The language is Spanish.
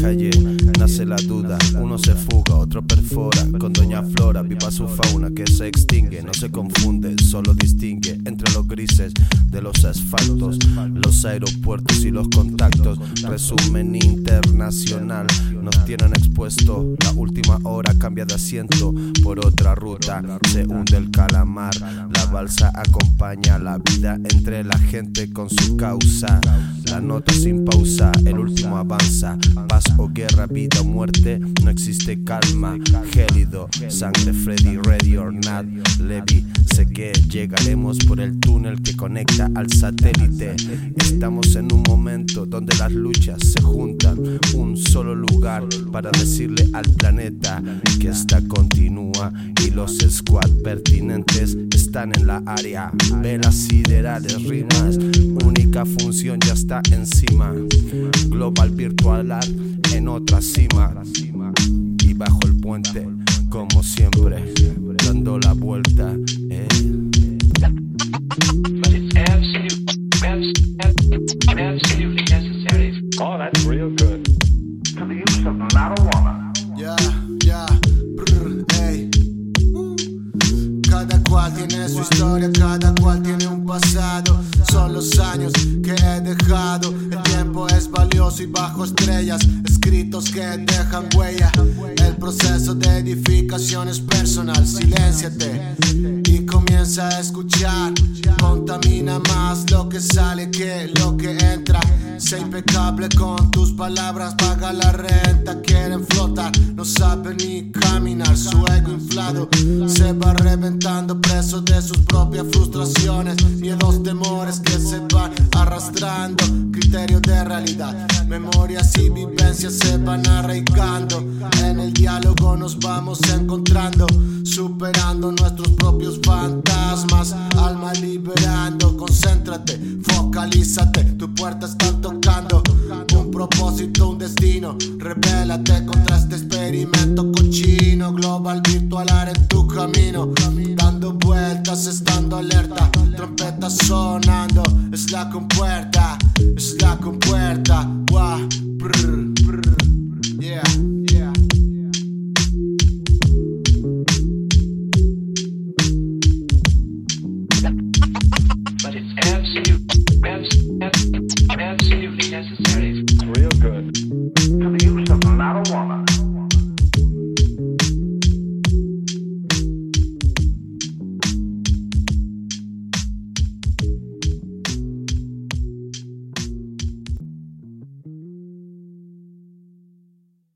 calle nace la duda. Uno se fuga, otro perfora. Con Doña Flora viva su fauna que se extingue. No se confunde, solo distingue entre los grises de los asfaltos, los aeropuertos y los contactos. Resumen internacional, nos tienen expuesto. La última hora cambia de asiento por otra ruta. Se hunde el calamar, la balsa acompaña la vida entre la gente con su causa. La nota sin pausa, el último avanza. Paz o guerra, vida o muerte, no existe calma. Gélido, sangre, Freddy, ready or not. Levi, sé que llegaremos por el túnel que conecta al satélite. Estamos en un momento donde las luchas se juntan. Un solo lugar para decirle al planeta que esta continúa y los squad pertinentes están en la área. Velas siderales, rimas, única función ya está encima. Global virtual art en otra cima. Y bajo el puente, como siempre, dando la vuelta. Eh. Oh, that's real good. Su historia, cada cual tiene un pasado. Son los años que he dejado. El tiempo es valioso y bajo estrellas, escritos que dejan huella. El proceso de edificación es personal. Silénciate y comienza a escuchar. Contamina más lo que sale que lo que entra. Sé impecable con tus palabras, paga la renta. Quieren flotar, no saben ni caminar. Su ego inflado se va reventando, preso de sus propias frustraciones. Miedos, temores que se van arrastrando. Criterio de realidad, memorias y vivencias se van arraigando. En el diálogo nos vamos encontrando, superando nuestros propios fantasmas. Alma liberando, concéntrate, focalízate. Tu puerta está tocando. Un propósito, un destino. Revélate contra este experimento cochino. Global virtual en tu camino. Dando vueltas, estando alerta. Trompeta sonando. Es la compuerta, es la compuerta. Guau, brr, brr. But it's absolutely necessary. Real good. Coming the marijuana.